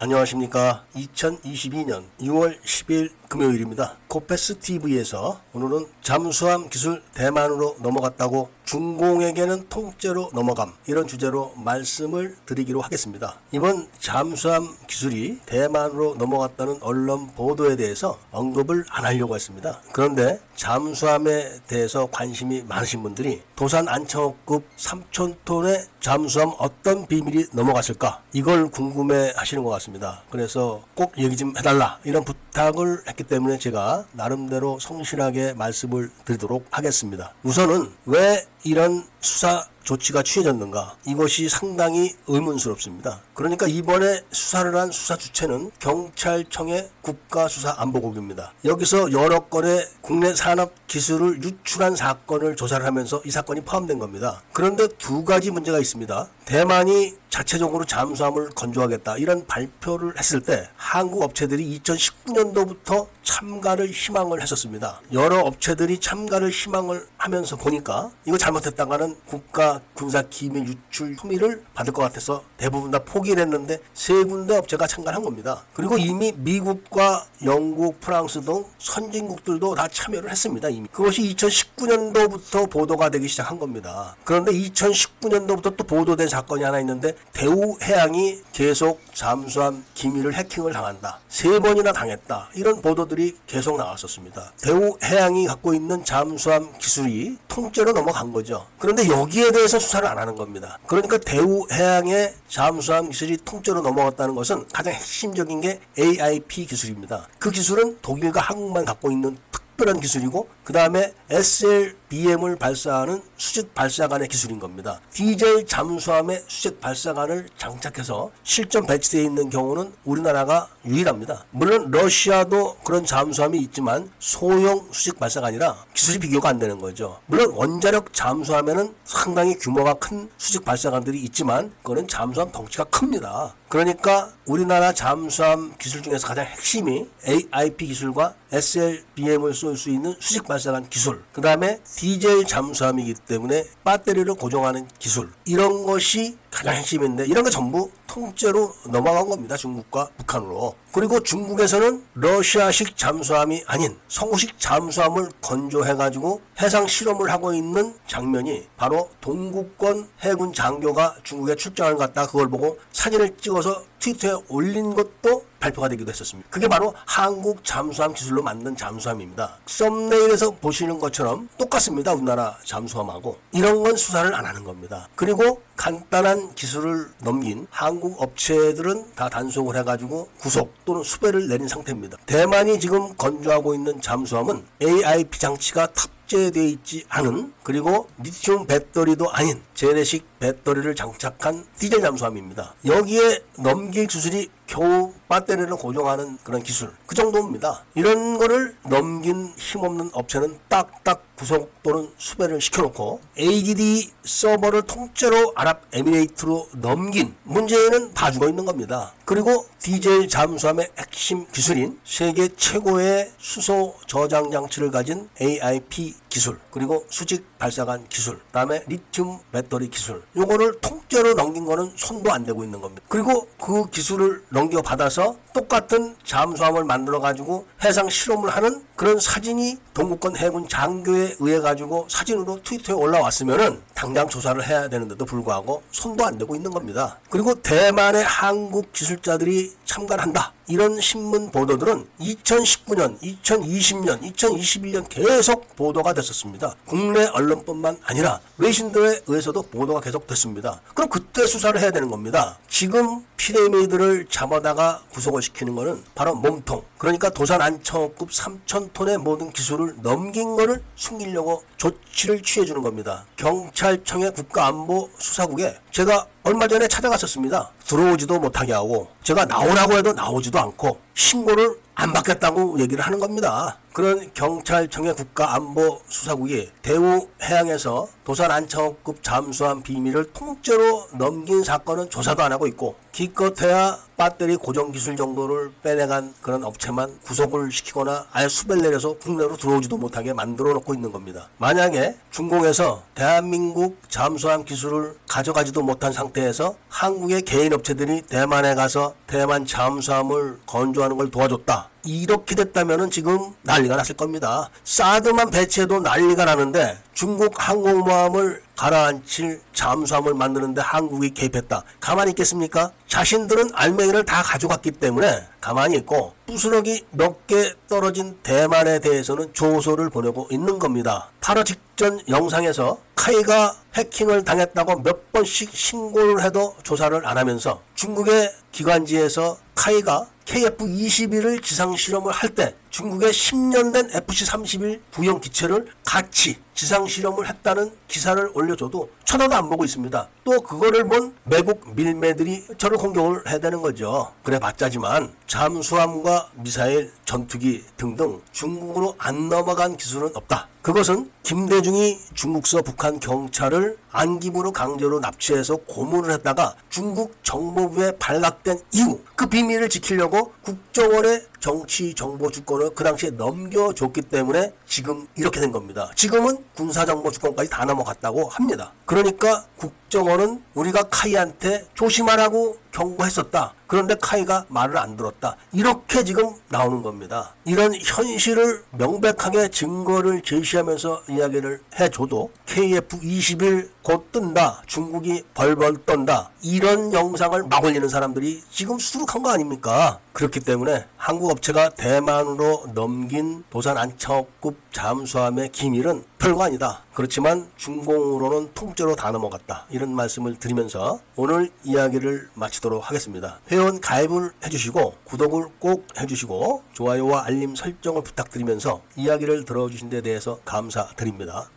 안녕하십니까. 2022년 6월 10일 금요일입니다. 코페스 TV에서 오늘은 잠수함 기술 대만으로 넘어갔다고 중공에게는 통째로 넘어감 이런 주제로 말씀을 드리기로 하겠습니다. 이번 잠수함 기술이 대만으로 넘어갔다는 언론 보도에 대해서 언급을 안 하려고 했습니다. 그런데 잠수함에 대해서 관심이 많으신 분들이 도산 안창호급 3촌톤의 잠수함 어떤 비밀이 넘어갔을까 이걸 궁금해 하시는 것 같습니다. 그래서 꼭 얘기 좀 해달라 이런 부탁 을 했기 때문에 제가 나름대로 성실하게 말씀을 드리도록 하겠습니다. 우선은 왜 이런 수사 조치가 취해졌는가 이것이 상당히 의문스럽습니다. 그러니까 이번에 수사를 한 수사 주체는 경찰청의 국가수사안보국입니다. 여기서 여러 건의 국내 산업 기술을 유출한 사건을 조사를 하면서 이 사건이 포함된 겁니다. 그런데 두 가지 문제가 있습니다. 대만이 자체적으로 잠수함을 건조하겠다 이런 발표를 했을 때 한국 업체들이 2019년도부터 참가를 희망을 했었습니다. 여러 업체들이 참가를 희망을 하면서 보니까 이거 잘못했다가는 국가 군사 기밀 유출 혐의를 받을 것 같아서 대부분 다 포기를 했는데 세 군데 업체가 참가를 한 겁니다. 그리고 이미 미국과 영국, 프랑스 등 선진국들도 다 참여를 했습니다. 이미 그것이 2019년도부터 보도가 되기 시작한 겁니다. 그런데 2019년도부터 또 보도된 사건이 하나 있는데 대우해양이 계속 잠수함 기밀을 해킹을 당한다. 세 번이나 당했다. 이런 보도들이 계속 나왔었습니다. 대우해양이 갖고 있는 잠수함 기술이 통째로 넘어간 거죠. 그런데 여기에 대해서 수사를 안 하는 겁니다. 그러니까 대우해양의 잠수함 기술이 통째로 넘어갔다는 것은 가장 핵심적인 게 AIP 기술입니다. 그 기술은 독일과 한국만 갖고 있는 특별한 기술이고 그 다음에 SLBM을 발사하는 수직 발사관의 기술인 겁니다. 디젤 잠수함에 수직 발사관을 장착해서 실전 배치되어 있는 경우는 우리나라가 유일합니다. 물론 러시아도 그런 잠수함이 있지만 소형 수직 발사관이라 기술이 비교가 안 되는 거죠. 물론 원자력 잠수함에는 상당히 규모가 큰 수직 발사관들이 있지만 그거는 잠수함 덩치가 큽니다. 그러니까 우리나라 잠수함 기술 중에서 가장 핵심이 AIP 기술과 SLBM을 쏠 수 있는 수직 발사 관 기술, 그 다음에 디젤 잠수함이기 때문에 배터리를 고정하는 기술 이런 것이 가장 핵심인데 이런 게 전부 통째로 넘어간 겁니다. 중국과 북한으로. 그리고 중국에서는 러시아식 잠수함이 아닌 성우식 잠수함을 건조해가지고 해상 실험을 하고 있는 장면이 바로 동국권 해군 장교가 중국에 출장을 갔다 그걸 보고 사진을 찍어서 트위터에 올린 것도 발표가 되기도 했었습니다. 그게 바로 한국 잠수함 기술로 만든 잠수함입니다. 썸네일에서 보시는 것처럼 똑같습니다. 우리나라 잠수함하고. 이런 건 수사를 안 하는 겁니다. 그리고 간단한 기술을 넘긴 한국 업체들은 다 단속을 해가지고 구속 또는 수배를 내린 상태입니다. 대만이 지금 건조하고 있는 잠수함은 AIP 장치가 탑재되어 있지 않은 그리고 리튬 배터리도 아닌 재래식 배터리를 장착한 디젤 잠수함입니다. 여기에 넘길 기술이 겨우 배터리를 고정하는 그런 기술 그 정도입니다. 이런 거를 넘긴 힘없는 업체는 딱딱 구속 또는 수배를 시켜놓고 ADD 서버를 통째로 아랍에미레이트로 넘긴 문제는 다 죽어 있는 겁니다. 그리고 디젤 잠수함의 핵심 기술인 세계 최고의 수소 저장 장치를 가진 AIP 기술 그리고 수직 발사관 기술 그다음에 리튬 배터리 기술 요거를 통째로 넘긴 거는 손도 안 대고 있는 겁니다. 그리고 그 기술을 넘겨 받아서 똑같은 잠수함을 만들어 가지고 해상 실험을 하는 그런 사진이 동국권 해군 장교에 의해 가지고 사진으로 트위터에 올라왔으면은 당장 조사를 해야 되는데도 불구하고 손도 안 대고 있는 겁니다. 그리고 대만의 한국 기술자들이 참가를 한다. 이런 신문 보도들은 2019년, 2020년, 2021년 계속 보도가 됐었습니다. 국내 언론뿐만 아니라 외신들에 의해서도 보도가 계속 됐습니다. 그럼 그때 수사를 해야 되는 겁니다. 지금 피레미드를 잡아다가 구속을 시키는 것은 바로 몸통. 그러니까 도산 안청급 3천톤의 모든 기술을 넘긴 것을 숨기려고 조치를 취해주는 겁니다. 경찰청의 국가안보 수사국에 제가 얼마 전에 찾아갔었습니다. 들어오지도 못하게 하고 제가 나오라고 해도 나오지도 않고 신고를 안 받겠다고 얘기를 하는 겁니다. 그런 경찰청의 국가안보수사국이 대우 해양에서 도산 안창호급 잠수함 비밀을 통째로 넘긴 사건은 조사도 안 하고 있고 기껏해야 배터리 고정 기술 정도를 빼내간 그런 업체만 구속을 시키거나 아예 수배를 내려서 국내로 들어오지도 못하게 만들어 놓고 있는 겁니다. 만약에 중공에서 대한민국 잠수함 기술을 가져가지도 못한 상태에서 한국의 개인 업체들이 대만에 가서 대만 잠수함을 건조하는 걸 도와줬다. 이렇게 됐다면은 지금 난리가 났을 겁니다. 사드만 배치해도 난리가 나는데 중국 항공모함을 가라앉힐 잠수함을 만드는데 한국이 개입했다. 가만히 있겠습니까? 자신들은 알맹이를 다 가져갔기 때문에 가만히 있고 부스러기 몇 개 떨어진 대만에 대해서는 조소를 보내고 있는 겁니다. 8호 직전 영상에서 카이가 해킹을 당했다고 몇 번씩 신고를 해도 조사를 안 하면서 중국의 기관지에서 카이가 KF-21을 지상 실험을 할 때 중국의 10년 된 FC-31 구형 기체를 같이 지상 실험을 했다는 기사를 올려줘도 쳐다도 안 보고 있습니다. 또 그거를 본 매국 밀매들이 저를 공격을 해야 되는 거죠. 그래 봤자지만 잠수함과 미사일, 전투기 등등 중국으로 안 넘어간 기술은 없다. 그것은 김대중이 중국서 북한 경찰을 안기부로 강제로 납치해서 고문을 했다가 중국 정보부에 발각된 이후 그 비밀을 지키려고 국정원의 정치 정보 주권을 그 당시에 넘겨줬기 때문에 지금 이렇게 된 겁니다. 지금은 군사 정보 주권까지 다 넘어갔다고 합니다. 그러니까 국정원은 우리가 카이한테 조심하라고 경고했었다. 그런데 카이가 말을 안 들었다. 이렇게 지금 나오는 겁니다. 이런 현실을 명백하게 증거를 제시하면서 이야기를 해줘도 KF-21 곧 뜬다. 중국이 벌벌 떤다. 이런 영상을 막 올리는 사람들이 지금 수룩한 거 아닙니까? 그렇기 때문에 한국 업체가 대만으로 넘긴 도산 안창호급 잠수함의 기밀은 별거 아니다. 그렇지만 중공으로는 통째로 다 넘어갔다. 이런 말씀을 드리면서 오늘 이야기를 마치도록 하겠습니다. 회원 가입을 해주시고 구독을 꼭 해주시고 좋아요와 알림 설정을 부탁드리면서 이야기를 들어주신 데 대해서 감사드립니다.